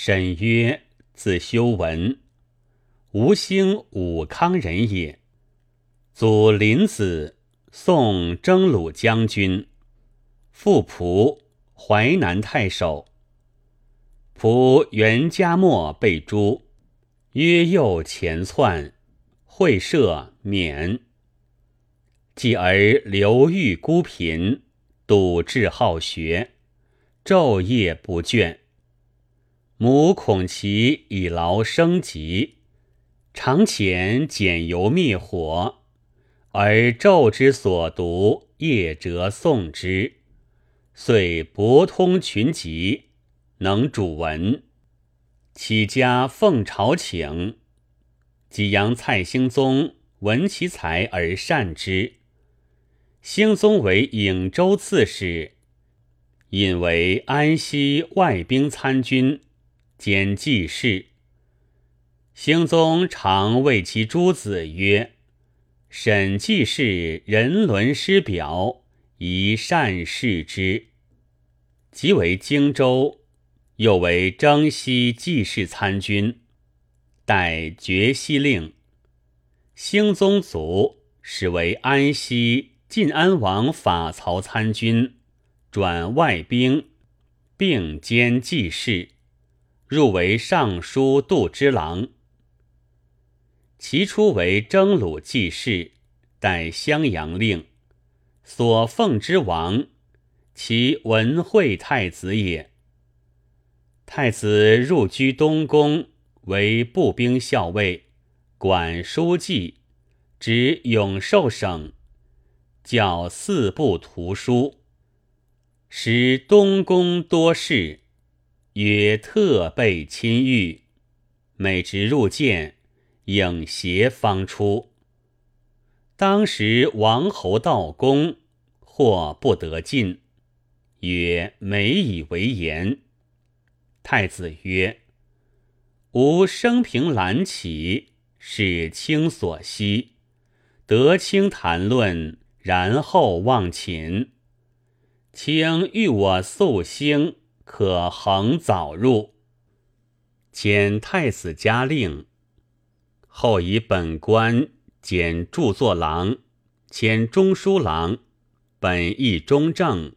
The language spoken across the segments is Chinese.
沈约，字修文，吴兴武康人也。祖林子，宋征虏将军，父仆，淮南太守。仆元嘉末被诛，约右前窜，会赦免。继而流寓孤贫，笃志好学，昼夜不倦。母恐其以劳生疾，常遣减油灭火。而昼之所读，夜折诵之，遂博通群籍，能主文。起家奉朝请，济阳蔡兴宗闻其才而善之。兴宗为颍州刺史，引为安西外兵参军，兼记事。兴宗常谓其诸子曰。审记事人伦师表，宜善视之。即为荆州，又为征西记事参军，待决西令。兴宗卒，始为安西晋安王法曹参军，转外兵，并兼记事，入为尚书度之郎。其初为征虏记事，代襄阳令，所奉之王，其文惠太子也。太子入居东宫，为步兵校尉，管书记，执永寿省，教四部图书，使东宫多事，曰特备亲御，每值入见。影邪方出。当时王侯道公或不得进，曰：“美以为言。”太子曰：“吾生平览起，是卿所惜，得卿谈论，然后忘寝。卿欲我素兴，可恒早入。”遣太子嘉令。后以本官兼著作郎，迁中书郎，本义中正，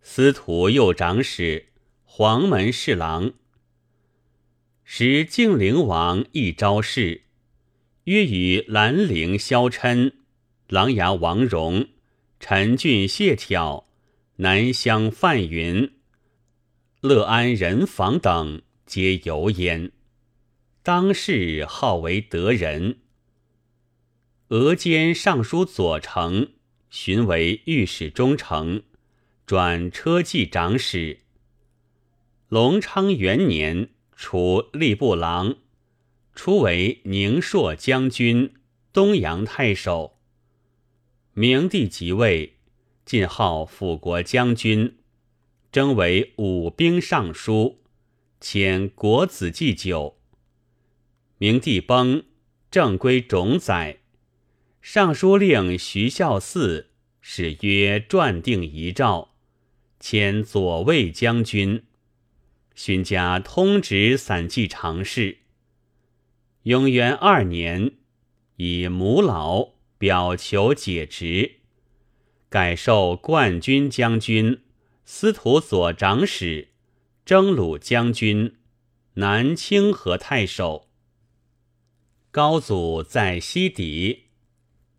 司徒右长史，黄门侍郎。时敬陵王一招事，约与兰陵萧琛、琅琊王戎、陈俊谢朓、南乡范云、乐安人房等皆游焉。当世号为德仁，俄兼尚书左丞，寻为御史中丞，转车骑长史。隆昌元年，除吏部郎，初为宁朔将军、东阳太守。明帝即位，晋号辅国将军，征为武兵尚书，迁国子祭酒。明帝崩，正归冢宰。尚书令徐孝嗣使曰撰定遗诏，迁左卫将军，勋加通直散骑常侍。永元二年，以母老表求解职，改授冠军将军、司徒左长史、征虏将军、南清河太守。高祖在西邸，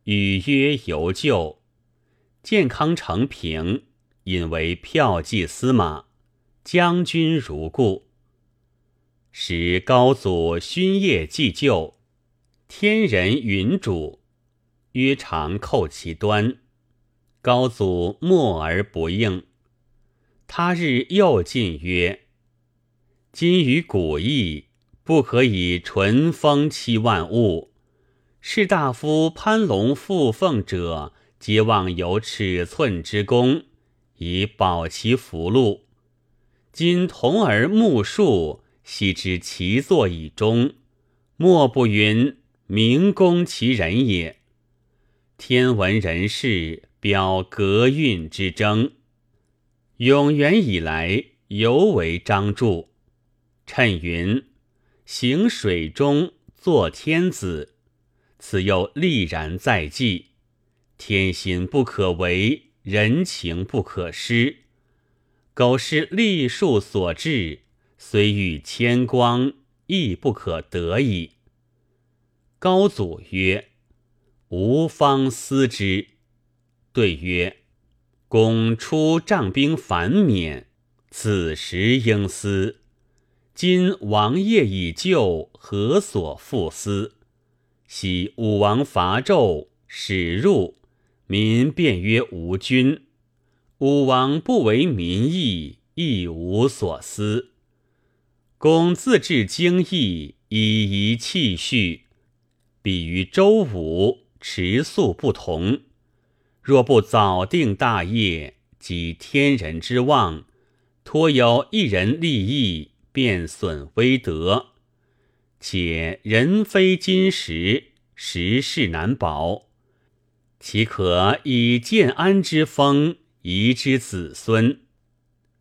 与曰游旧，健康承平，引为骠骑司马，将军如故。时高祖勋业既就，天人允主，曰常叩其端，高祖默而不应。他日又进曰：“今于古邑。”不可以纯风欺万物。士大夫攀龙附凤者，皆望有尺寸之功，以保其福禄。今同儿目数，悉知其作以终，莫不云明公其人也。天文人士表格运之争，永元以来尤为张著。谶云：“行水中作天子，此又历然在即。天心不可违，人情不可失。苟是历数所至，虽遇千光，亦不可得矣。”高祖曰：“吾方思之。”对曰：“公出帐兵反免，此时应思。今王业已就，何所复思？昔武王伐纣，始入，民便曰无君。武王不为民意，亦无所思。公自治经义，以仪气序。”比于周武，持素不同。若不早定大业，及天人之望，托有一人利益，便损威德。且人非金石，时势难保，岂可以建安之风遗之子孙？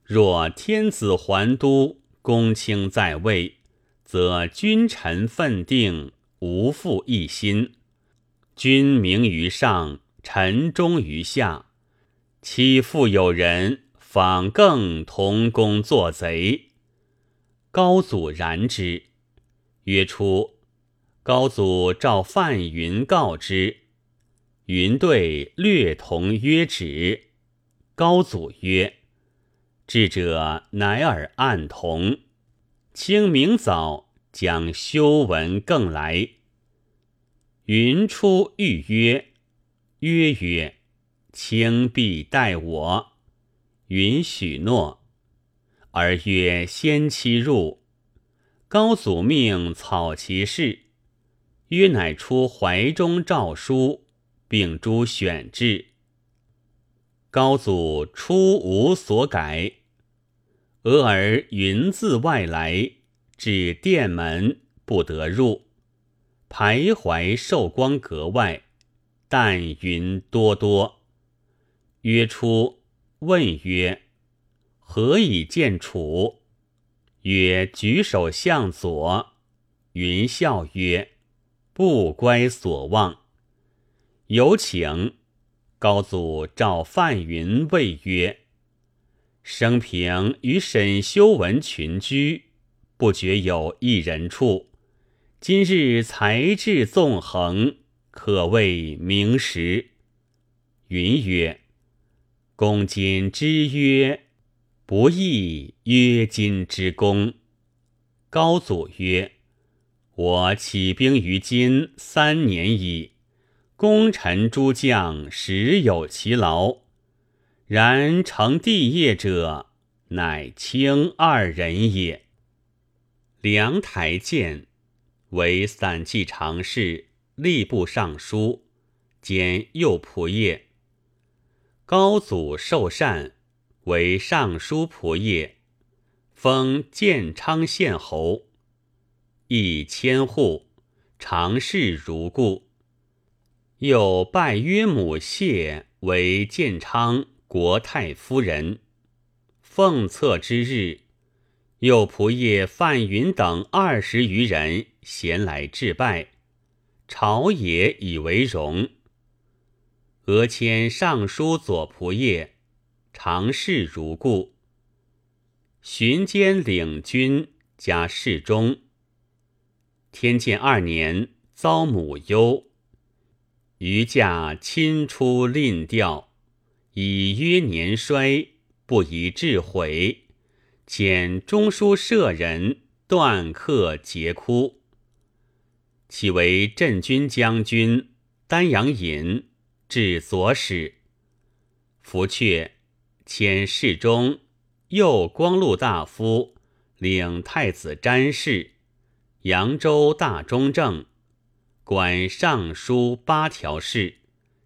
若天子还都，公卿在位，则君臣分定。无复一心，君明于上，臣忠于下。岂复有人访更同工作贼？高祖然之，曰：“出。”高祖召范云告之，云对略同曰止。高祖曰：“智者乃尔暗同。清明早。”将修文更来。云出欲曰：“曰曰，卿必待我。”云许诺。而曰：“先期入。”高祖命草其事。曰：“乃出怀中诏书，并诸选制。”高祖初无所改。俄而云自外来。至殿门不得入，徘徊寿光阁外，但云多多。曰出问曰：“何以见楚？”曰：“举手向左。”云笑曰：“不乖所望。”有请。高祖召范云谓曰：“生平与沈修文群居。”不觉有一人处，今日才智纵横，可谓明时。云曰：“公今之曰，不亦曰今之功。”高祖曰：“我起兵于今三年矣，功臣诸将实有其劳，然成帝业者，乃卿二人也。”梁台谏为散骑常侍、吏部尚书，兼右仆射。高祖受禅，为尚书仆射，封建昌县侯，邑千户，常侍如故。又拜约母谢为建昌国太夫人。奉册之日。右仆射范云等二十余人咸来致拜，朝野以为荣。俄迁尚书左仆射，常侍如故。巡监领军加侍中。天监二年遭母忧，余驾亲出吝调，以曰年衰，不宜致悔。遣中书舍人断客节哭，其为镇军将军丹阳尹，至左使。福阙迁侍中，右光禄大夫，领太子詹事，扬州大中正，管尚书八条事，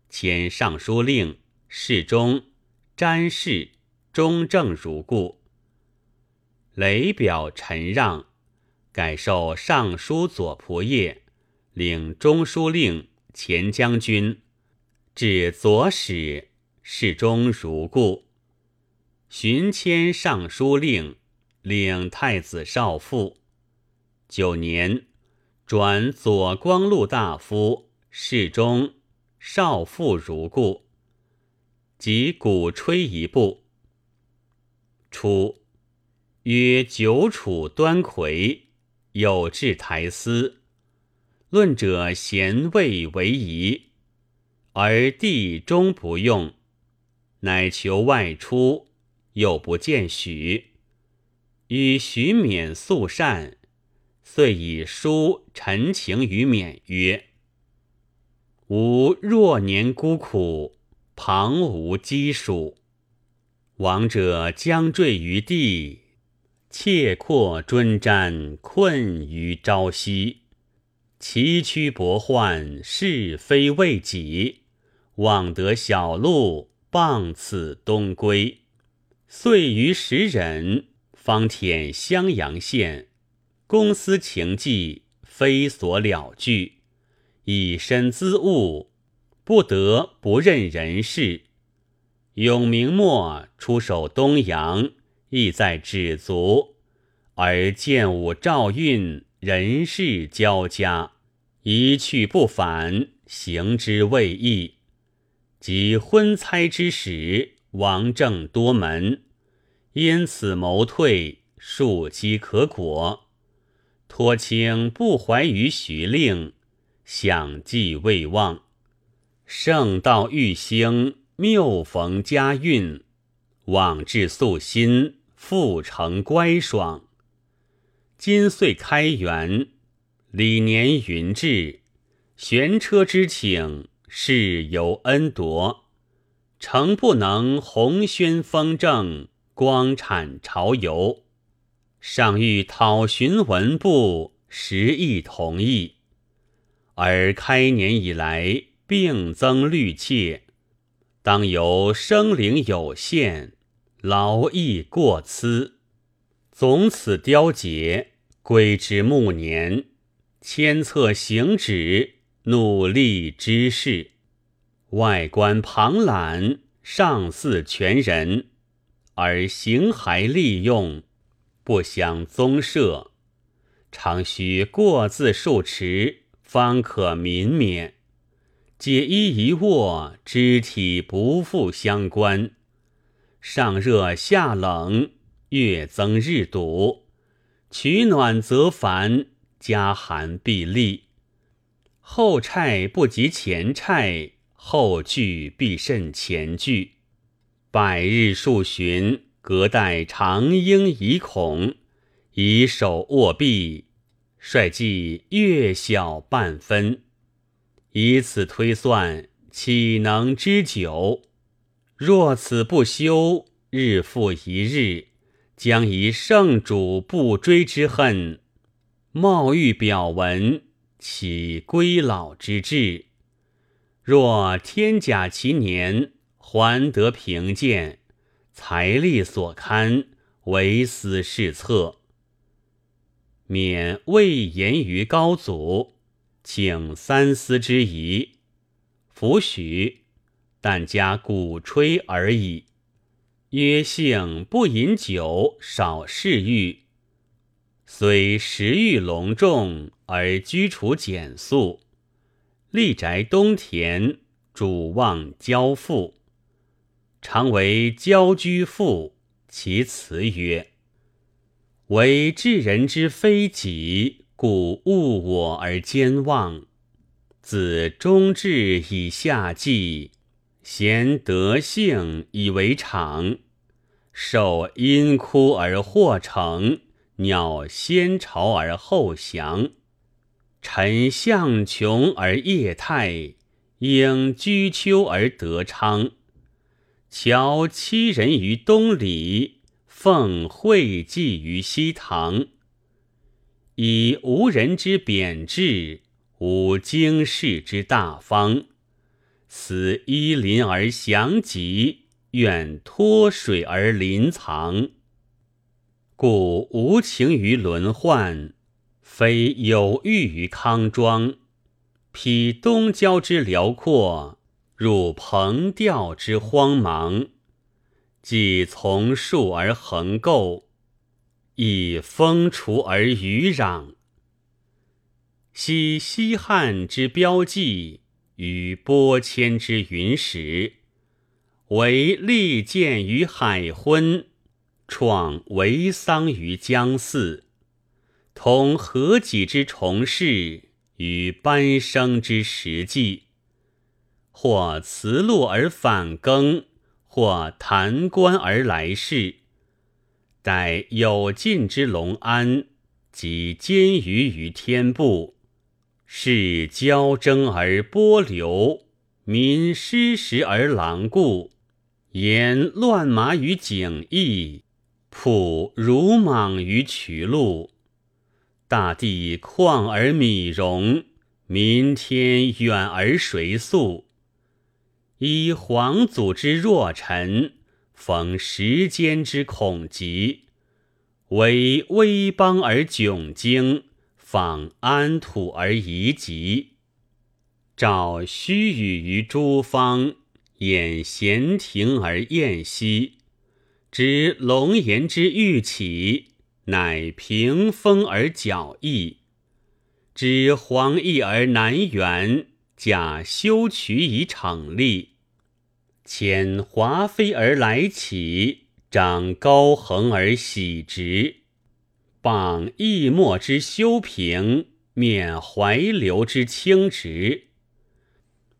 迁尚书令、侍中、詹事、中正如故。雷表陈让，改授尚书左仆射，领中书令、前将军，至左使，侍中如故。寻迁尚书令，领太子少傅。九年，转左光禄大夫、侍中、少傅如故。即鼓吹一部。初，曰九楚端魁，有志台司，论者贤位为宜，而地终不用，乃求外出，又不见许，与许勉素善，遂以书陈情于勉曰：“吾若年孤苦。”旁无基属，亡者将坠于地；切阔尊瞻，困于朝夕。崎岖薄患，是非未己。望得小路，傍此东归。遂于时忍，方舔襄阳县。公私情计，非所了据。以身资物。不得不任人事。永明末出守东阳，意在止足，而建武赵运，人事交加，一去不返，行之未易。及婚猜之时，王政多门，因此谋退，庶几可果。托卿不怀于徐令，享计未忘。圣道欲兴，谬逢佳运，往至素心，复成乖爽。今岁开元，礼年云至，玄车之请，事由恩夺，诚不能鸿宣风正，光产朝游。上欲讨寻文部，实亦同意。而开年以来。并增虑切，当由生灵有限，劳役过疵，总此凋节，归之暮年，迁策行止，努力之事，外观庞览，上似全人，而形骸利用，不相宗社，常须过自数持，方可民免。解衣一卧，肢体不复相关。上热下冷，月增日堵，取暖则烦，加寒必利。后差不及前差，后聚必甚前聚。百日数旬，隔代长应以恐，以手握臂，率计月小半分。以此推算，岂能知久？若此不休，日复一日，将以圣主不追之恨，冒欲表文，岂归老之志？若天甲其年，还得平贱，财力所堪，唯思是策，免未言于高祖。请三思之疑，弗许，但加鼓吹而已。曰：性不饮酒，少嗜欲，虽食欲隆重，而居处简素。立宅东田，主望交付，常为交居父。其辞曰：为治人之非己。故误我而兼忘，自终至以下计，贤德性以为常，受因枯而获成，鸟先巢而后翔，臣向穷而业泰，应居丘而得昌。乔欺人于东里，奉惠济于西堂。以无人之贬志，无经世之大方，此依林而降疾，愿脱水而临藏。故无情于轮换，非有欲于康庄。披东郊之辽阔，入蓬调之荒茫，既从树而横构。亦风除而余壤。昔西汉之标记与波迁之云石，为利剑于海昏，创为桑于江泗，同何己之重事与班生之实际，或辞路而返耕，或弹冠而来世。待有尽之隆安，及兼于于天部。是交争而波流，民失时而狼顾，言乱麻于景邑，仆如莽于渠路。大地旷而米荣，民天远而谁宿？依皇祖之若臣，逢时间之恐急，为危邦而窘惊。访安土而遗疾，照虚语于诸方，掩闲庭而宴息，知龙颜之欲起，乃屏风而矫翼；知黄翼而难圆，假修渠以逞立；遣华飞而来起，长高横而喜直。傍易墨之修平，面怀流之清直。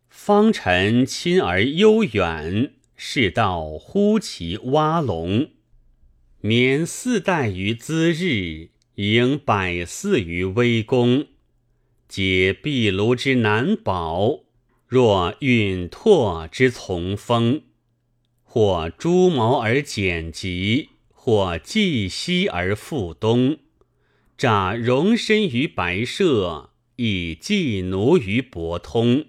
方臣亲而悠远，世道忽其蛙龙。免四代于兹日，迎百祀于微宫。皆壁炉之难保，若允拓之从风，或朱毛而简疾。或既西而复东，诈容身于白舍，以寄奴于博通。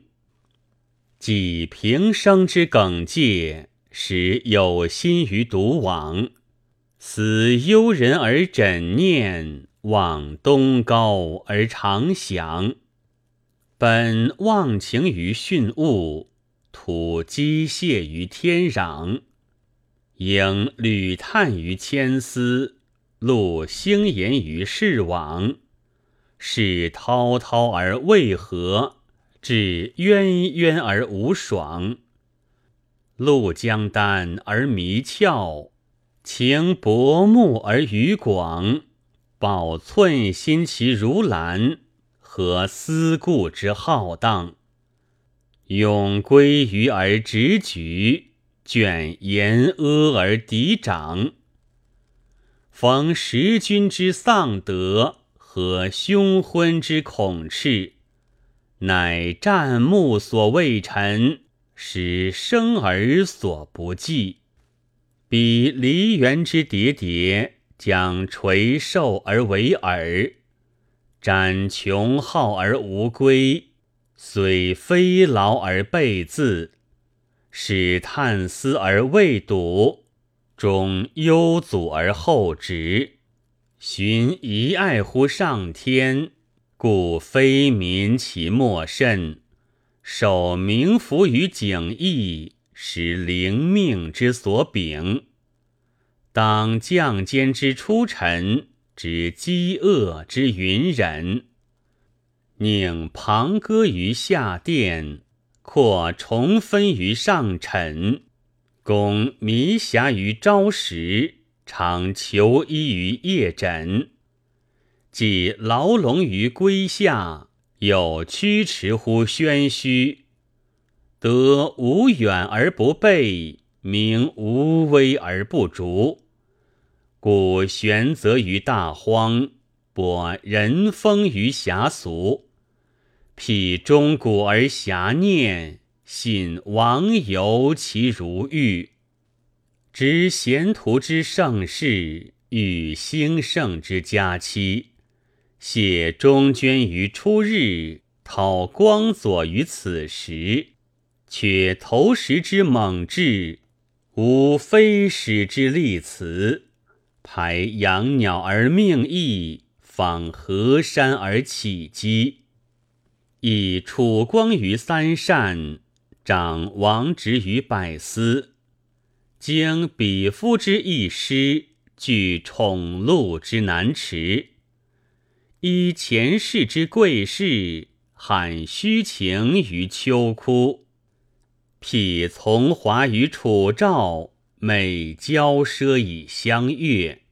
己平生之耿介，使有心于独往，死幽人而枕念，望东高而长翔。本忘情于训物，吐机械于天壤。应履叹于千丝，露星言于世网。是滔滔而未和，至渊渊而无爽。露江丹而弥峭，情薄暮而余广。保寸心其如兰，何思故之浩荡？永归于而直举。卷言阿而嫡长，逢时君之丧德和凶昏之恐斥，乃战木所未臣，使生儿所不计。彼梨园之叠叠，将垂寿而为耳；斩穷好而无归，虽非劳而备自。使叹思而未睹，终忧祖而后直。寻遗爱乎上天，故非民其莫甚。守名符于景义，使灵命之所秉。当将监之出臣，知饥饿之云忍。宁旁歌于下殿。或重分于上臣，攻弥暇于朝时，常求医于夜诊。既牢笼于归下，有驱驰乎轩虚。得无远而不备，名无危而不逐。故玄泽于大荒，博人风于遐俗。辟钟鼓而遐念，信王游其如玉。知贤徒之盛世，与兴盛之佳期。谢中捐于初日，讨光佐于此时。却投石之猛志，无非始之利辞。排养鸟而命翼，访河山而起机。以楚光于三善，长王直于百司，经彼夫之一师，具宠禄之难持。依前世之贵事，罕虚情于秋枯；辟从华于楚赵，美骄奢以相悦。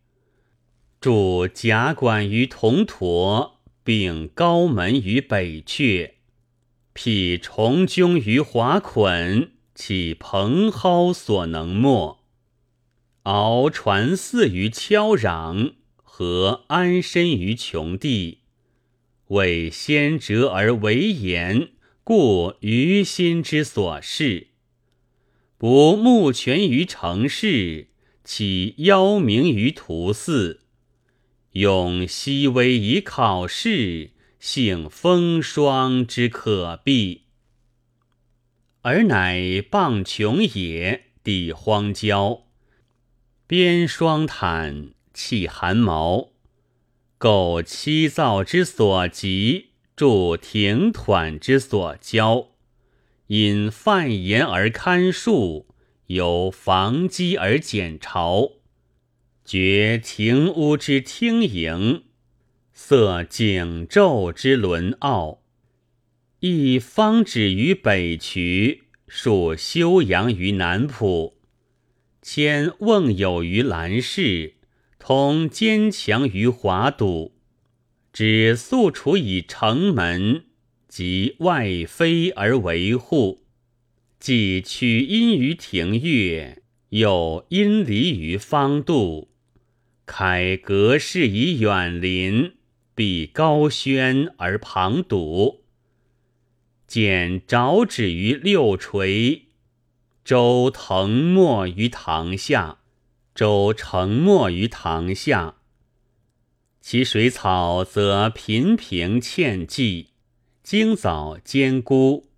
筑甲馆于铜驼，并高门于北阙；辟重迥于华捆，岂蓬蒿所能没？敖传嗣于敲壤。和安身于穷地，为先哲而为言，故于心之所事；不慕权于城市，岂邀名于图寺？用熹微以考试，幸风霜之可避。尔乃傍穷野，地荒郊，边霜毯。气寒毛，构七灶之所及，筑庭团之所交，因泛言而堪数，由防积而减巢，绝庭屋之听盈，色景昼之轮傲，亦方止于北渠，数休阳于南浦，迁瓮友于兰室。同坚强于华堵，只素处以城门及外妃而维护；既取阴于庭月，又阴离于方度。开阁室以远邻，避高轩而旁堵。见爪止于六垂，周腾没于堂下。周成没于堂下，其水草则频频欠迹，茎藻坚固，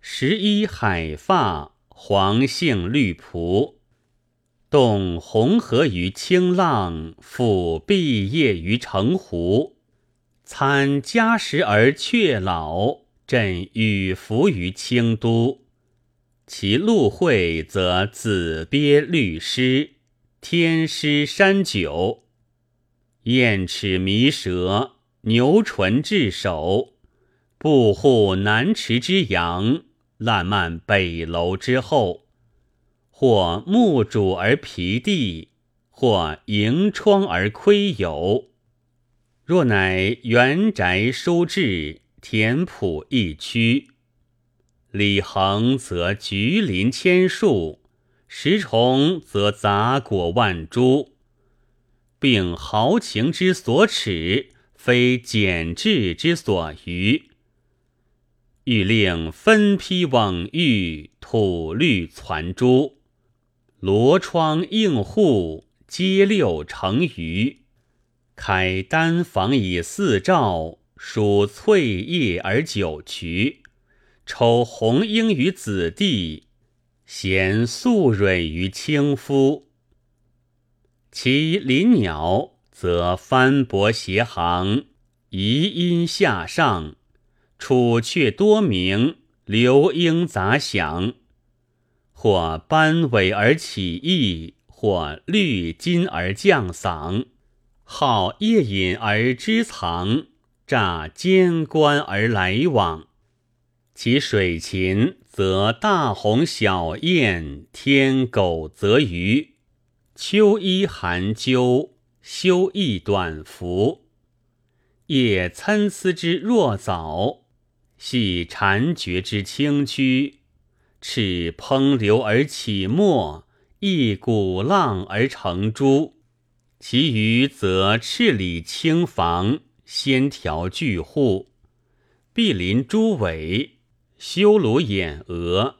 十一海发，黄杏绿蒲，动红河于清浪，复碧叶于澄湖，参嘉实而却老，振羽服于清都。其路会则紫鳖绿湿。天师山酒，燕齿弥舌，牛唇至首，布户南池之阳，烂漫北楼之后，或木主而皮地，或迎窗而窥友。若乃园宅书志，田圃一区，李衡则菊林千树。石崇则杂果万株，并豪情之所耻，非简质之所余。欲令分批往玉，土绿攒珠，罗窗映户，皆六成余。开单房以四照，数翠叶而九衢，抽红缨于子弟。衔素蕊于清夫，其林鸟则翻薄斜行，移音下上；楚雀多鸣，流莺杂响，或斑尾而起翼，或绿金而降嗓，好夜饮而知藏，乍监关而来往。其水禽则大鸿小雁，天狗则鱼。秋衣寒鸠，休逸短服。夜参差之若藻，系蝉绝之清曲。赤烹流而起沫，一鼓浪而成珠。其余则赤里青房，仙条巨户，碧鳞朱尾。修颅眼额，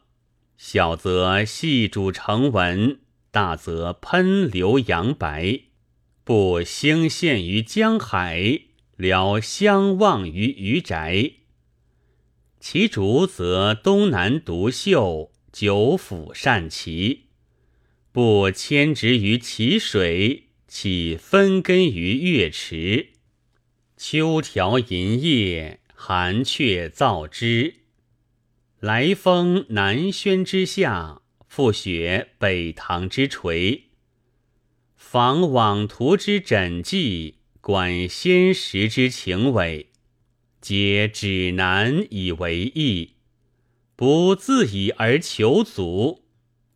小则细煮成文，大则喷流扬白。不兴陷于江海，聊相望于渔宅。其竹则东南独秀，九府善其。不迁植于其水，岂分根于月池。秋条银叶，寒雀噪之。来风南轩之下，覆雪北堂之垂。访往途之枕迹，管先时之情伪，皆指南以为意，不自以而求足，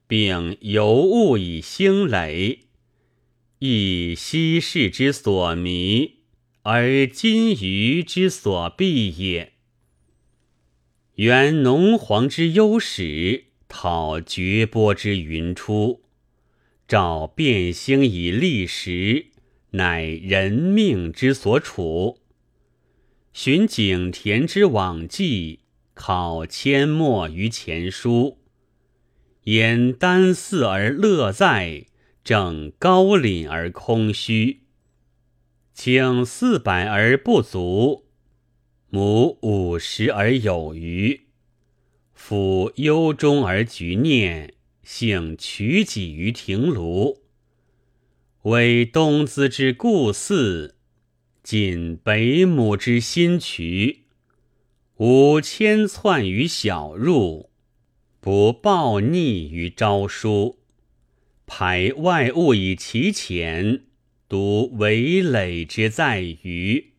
并由物以兴累，亦昔世之所迷，而今愚之所避也。原农黄之幽始，讨绝波之云出。照变星以历时，乃人命之所处；寻景田之往迹，考阡陌于前书。言丹寺而乐在，正高岭而空虚。请四百而不足，母五十而有余。夫忧中而局念。幸取己于庭庐，为东资之故寺，尽北亩之新渠，无千窜于小入，不暴逆于朝书，排外物以其浅，独围垒之在于，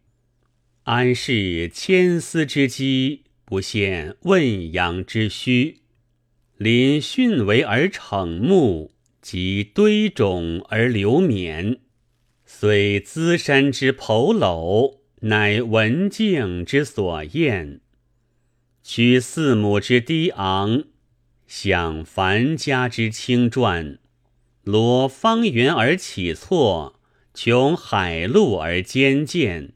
安是千丝之机，不现问阳之虚。临巽为而惩木，及堆冢而流绵，虽资山之剖篓，乃文静之所厌。取四亩之低昂，享樊家之清传，罗方圆而起错，穷海陆而兼见。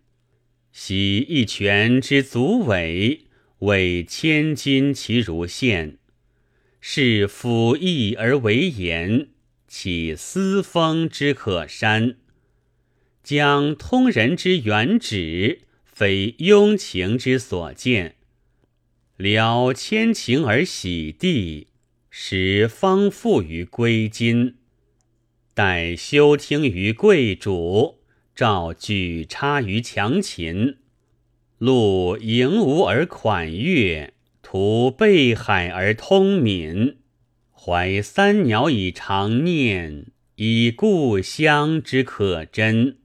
习一拳之足尾，为千金其如线。是辅义而为言，岂私风之可删？将通人之原旨，非庸情之所见。了千情而喜地，使方富于归金。待休听于贵主，召举插于强秦。路盈无而款悦。图背海而通闽，怀三鸟以长念，以故乡之可珍。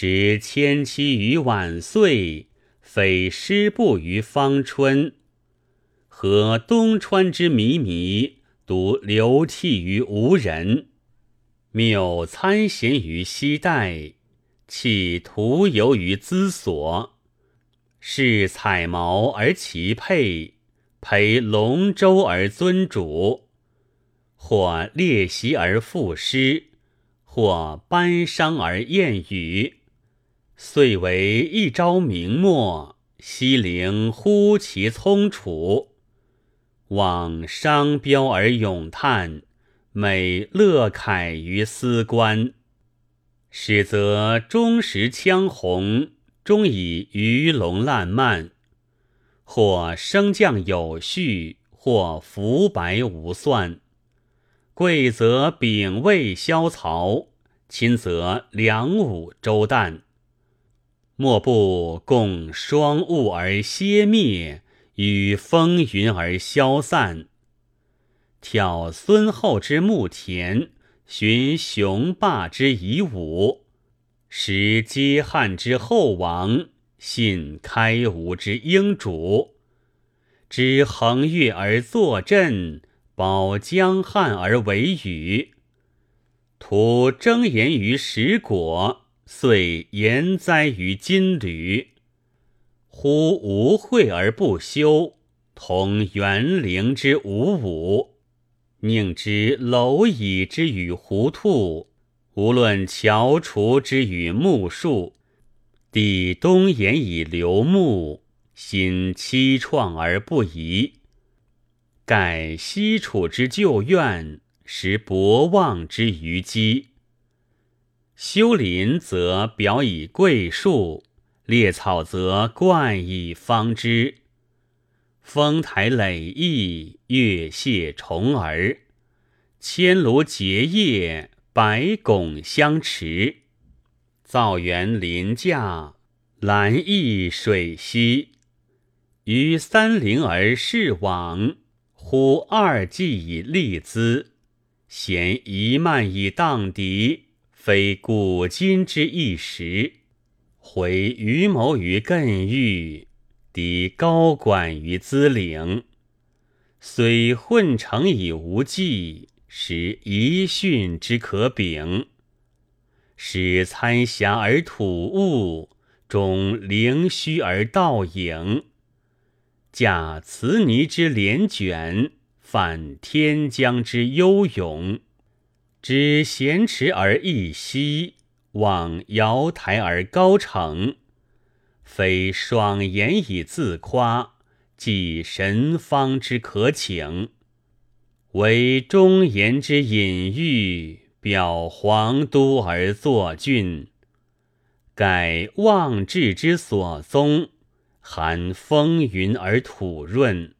时千期于晚岁，匪诗不于芳春。和东川之靡靡，独流涕于无人。谬参贤于西代，弃徒游于兹所。是彩毛而其佩，陪龙舟而尊主；或列席而赋诗，或班商而宴语。遂为一朝明末，西陵忽其葱楚。往商标而咏叹，美乐慨于思观。始则终时羌鸿。终以鱼龙烂漫，或升降有序，或浮白无算。贵则丙未萧曹，亲则梁武周旦。莫不共霜雾而歇灭，与风云而消散。挑孙后之墓田，寻雄霸之遗武。识接汉之后王，信开吴之英主，知横越而坐镇，保江汉而为宇，图争言于石果，遂言哉于金缕。忽无会而不休，同园陵之五五，宁知蝼蚁之与狐兔。无论翘楚之与木树，地东延以流木，心凄怆而不移。盖西楚之旧怨，实博望之余基。修林则表以桂树，列草则冠以方枝。风台累翼，月谢虫儿，千庐结叶。百拱相持，造园林架，兰意水溪。于三陵而视往，呼二季以立资，衔一慢以荡敌，非古今之一时。回余谋于艮域，敌高管于资岭。虽混成以无计，实遗训之可秉。使参狭而吐物，终灵虚而倒影。驾慈泥之连卷，泛天江之悠涌。知咸池而易息，望瑶台而高骋。非爽言以自夸，即神方之可请。为忠言之隐喻，表皇都而作郡。盖望志之所宗。含风云而土润，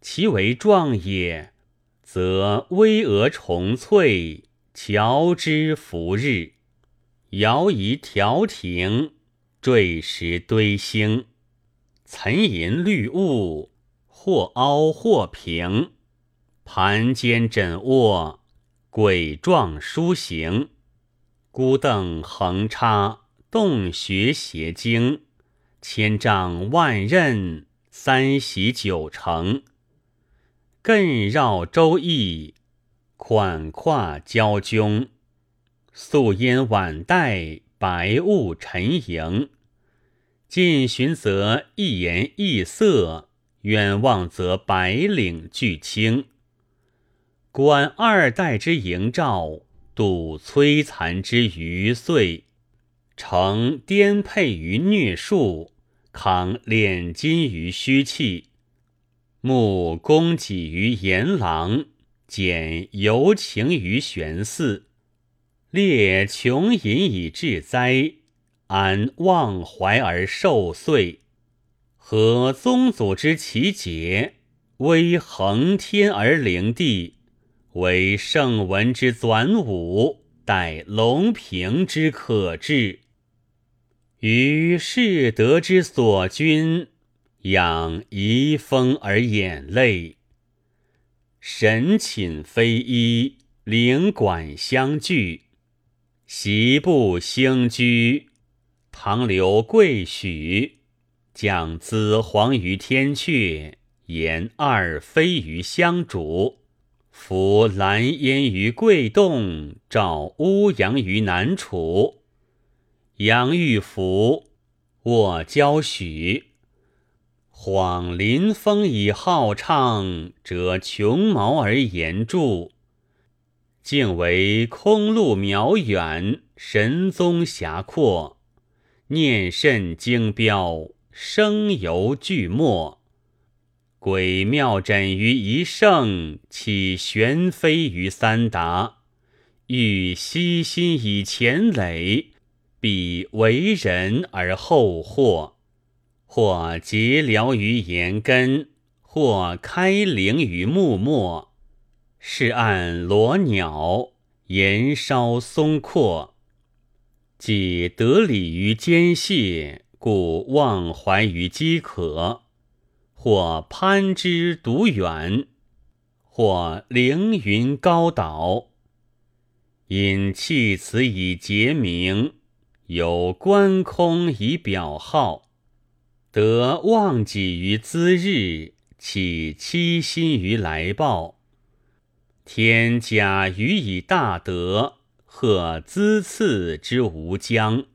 其为壮也，则巍峨重翠，乔之浮日；摇移调停，坠石堆星，岑银绿雾，或凹或平，盘间枕卧，轨状书形，孤凳横插，洞穴斜经。千丈万仞，三席九成。艮绕周易，款跨交迥。素烟晚带，白雾沉盈。近寻则一颜异色，远望则白岭俱青。观二代之营兆，睹摧残之余岁。承颠沛于疟树，扛炼金于虚气，慕供给于阎郎，简游情于玄寺，列穷隐以治灾，安忘怀而受岁，合宗祖之奇节，威恒天而灵地，为圣文之纂武，待龙平之可治。于士德之所君，养遗风而眼泪。神寝非一，灵管相聚。席部兴居，唐留贵许，将子皇于天阙，言二妃于香主，服兰烟于桂洞，照乌阳于南楚。杨玉福，卧交许。恍临风以好唱，折琼毛而言著。竟为空路渺远，神宗遐阔。念甚精标，声犹俱没。鬼妙枕于一圣，岂玄飞于三达。欲悉心以前累。彼为人而后祸，或结辽于岩根，或开灵于木末，是按罗鸟，岩烧松阔，即得理于间隙，故忘怀于饥渴；或攀枝独远，或凌云高岛，因弃此以结名。有观空以表号，得忘己于兹日，起期心于来报。天假予以大德，贺资赐之无疆，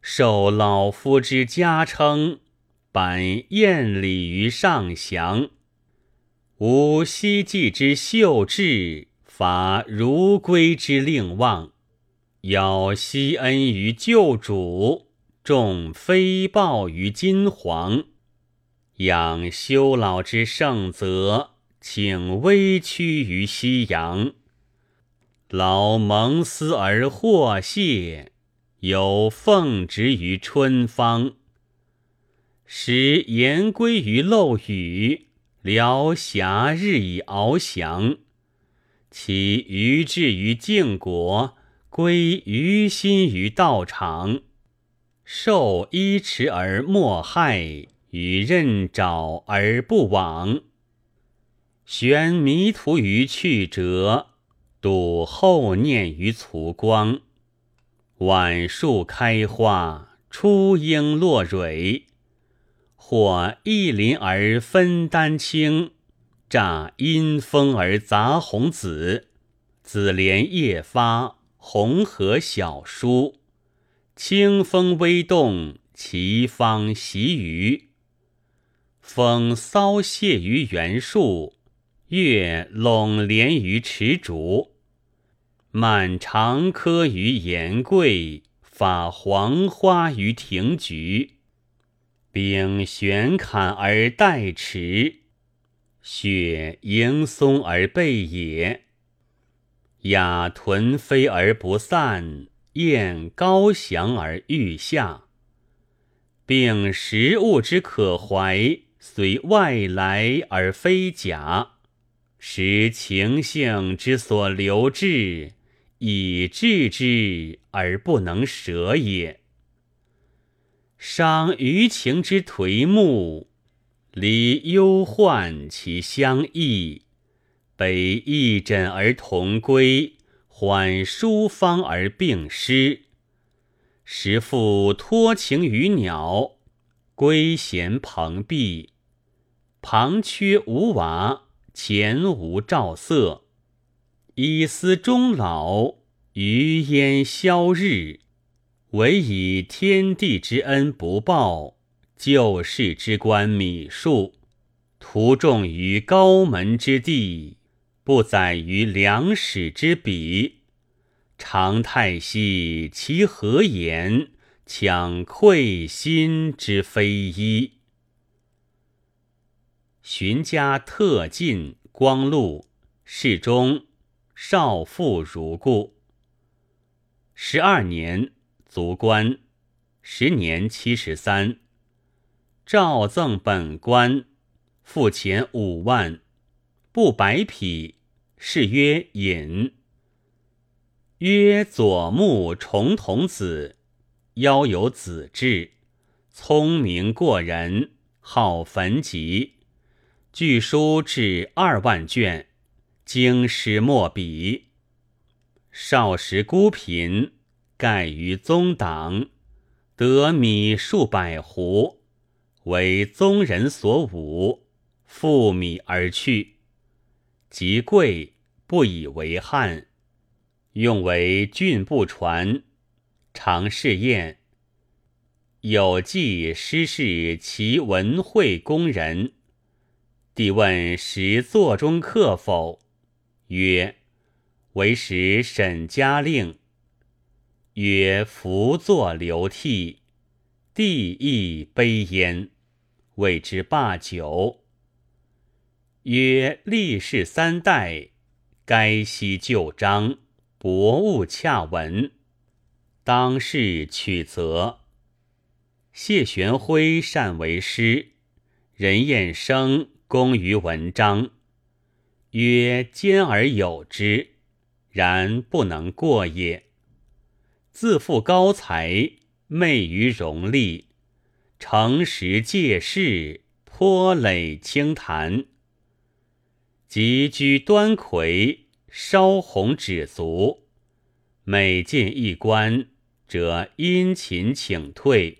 受老夫之家称，颁宴礼于上祥。吾希冀之秀志，伐如归之令望。邀昔恩于旧主，重非报于金皇；养修老之圣泽，请微屈于夕阳。劳蒙思而获谢，有奉职于春芳。时言归于漏雨，聊暇日以翱翔。其余志于晋国。归于心于道场，受衣持而莫害，与任爪而不往。悬迷途于曲折，睹后念于卒光。晚树开花，初莺落蕊。或一林而分丹青，乍阴风而杂红紫。紫莲叶发，红荷小疏。清风微动，奇芳习于。风骚泻于原树，月笼连于池竹。满长柯于岩桂，发黄花于庭菊。冰悬坎而待池，雪迎松而背野。雅豚飞而不散，雁高翔而欲下。并食物之可怀，随外来而非假；识情性之所留滞，以致之而不能舍也。伤余情之颓暮，离忧患其相异。悲一枕而同归，缓疏方而并施。时复托情于鸟，归衔蓬荜。旁缺无瓦，前无照色。以思终老，余烟消日。唯以天地之恩不报，救世之官米数，徒重于高门之地，不载于良史之笔。常叹息其何言，强愧心之非一。荀家特进光禄，侍中少妇如故。十二年。卒官，时年七十三。诏赠本官，付钱五万，布百匹，是曰隐。曰左目重瞳子，腰有子志，聪明过人，好焚集，据书至二万卷，经师墨笔。少时孤贫。盖于宗党，得米数百斛，为宗人所侮，负米而去。及贵，不以为憾，用为郡部传，常试验。有记师事其文会工人，帝问时座中客否？曰：为时沈家令。曰：“伏坐流涕，帝亦悲焉，谓之罢酒。”曰：“历世三代，该悉旧章，博物洽文，当世取则。”谢玄辉善为诗，任彦生工于文章，曰：“兼而有之，然不能过也。”自负高才，昧于荣利，诚实借势，颇累清谈。即居端魁，烧红止足，每进一官，则殷勤请退，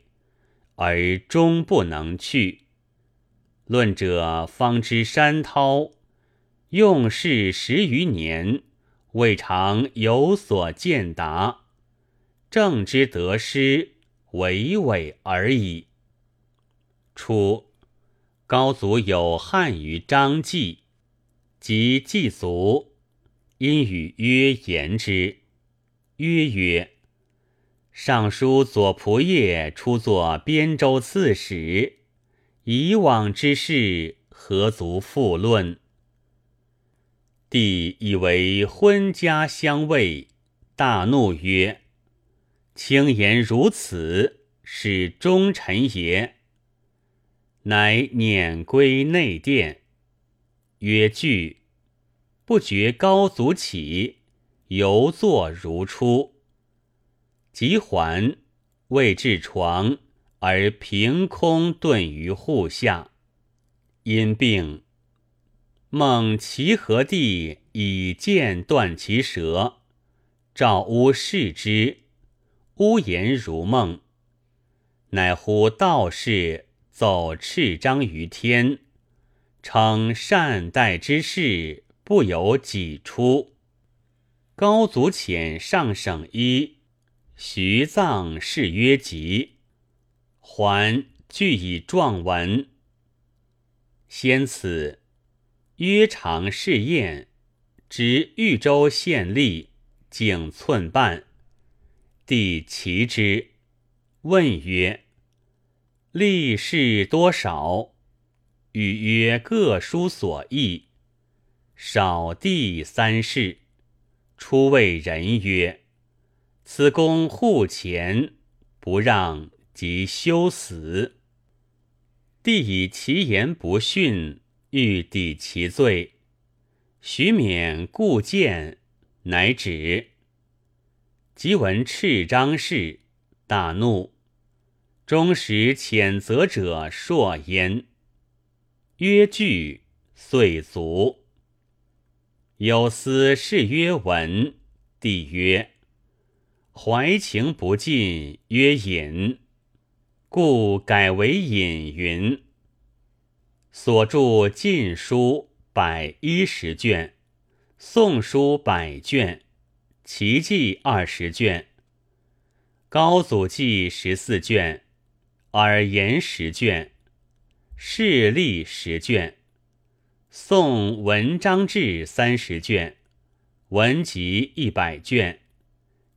而终不能去。论者方知山涛，用事十余年，未尝有所见达。正之得失，娓娓而已。初，高祖有汉于张继，及祭卒，因与曰言之。曰曰：“尚书左仆射初作边州刺史，以往之事，何足复论？”帝以为婚家相卫，大怒曰。轻言如此，是忠臣也。乃辇归内殿，曰：“惧。”不觉高祖起，犹坐如初。即还，未至床，而凭空遁于户下。因病，孟齐和帝以剑断其舌，赵乌视之，乌言如梦。乃呼道士奏赤章于天，称善待之事不由己出。高祖遣上省医，徐葬事曰吉，还具以状文。先此。约长试验，执豫州县吏，径寸半。帝齐之，问曰：“吏士多少？”与曰：“各书所译。”少帝三世。初谓人曰：“此公护前，不让即休死。”帝以其言不逊。欲抵其罪，徐勉故谏，乃止。即闻赤章事，大怒，终使谴责者硕焉。曰惧，遂卒。有司是曰文，帝曰：怀情不尽，曰隐，故改为隐云。所著《晋书》百一十卷，《宋书》百卷，《齐记》二十卷，《高祖记》十四卷，《尔言》十卷，《事例》十卷，《宋文章志》三十卷，《文集》一百卷，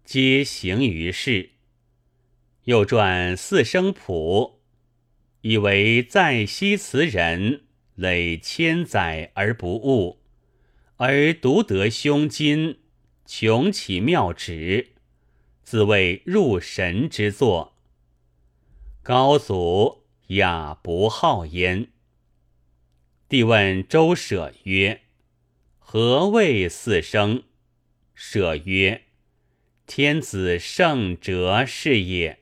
皆行于世。又传《四声谱》。以为在昔词人累千载而不悟，而独得胸襟，穷其妙旨，自谓入神之作。高祖雅不好焉。帝问周舍曰：“何谓四声？”舍曰：“天子圣哲是也。”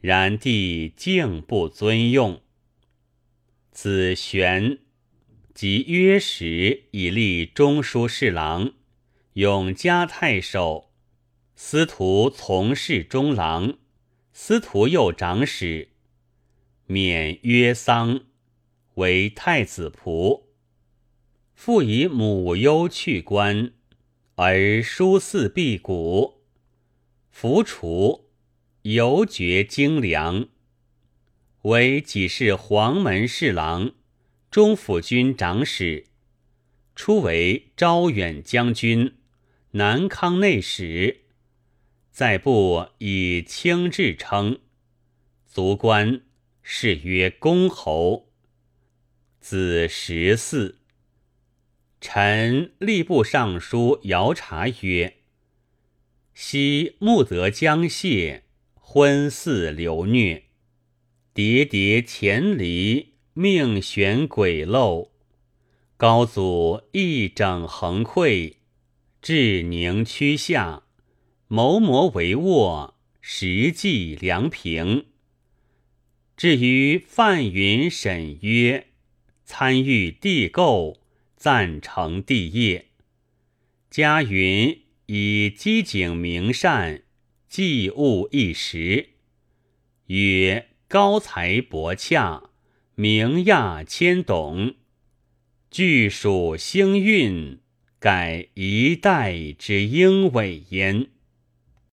然帝竟不尊用。子玄即约时以立中书侍郎、永嘉太守、司徒从事中郎、司徒右长史，免约丧，为太子仆。复以母忧去官，而书祀辟谷，服除。犹觉精良，为己是黄门侍郎、中府军长史，初为招远将军、南康内史，在部以清至称，卒官，是曰公侯。子十四，臣吏部尚书姚察曰：昔穆德将谢。昏似流虐，叠叠前离，命悬鬼漏。高祖一整横溃，志宁屈下，谋谋帷幄，实际良平。至于范云、沈约，参与地构，赞成帝业。嘉云以机警明善。祭物一时，曰高才博洽，名亚千董，具属星运，改一代之英伟焉。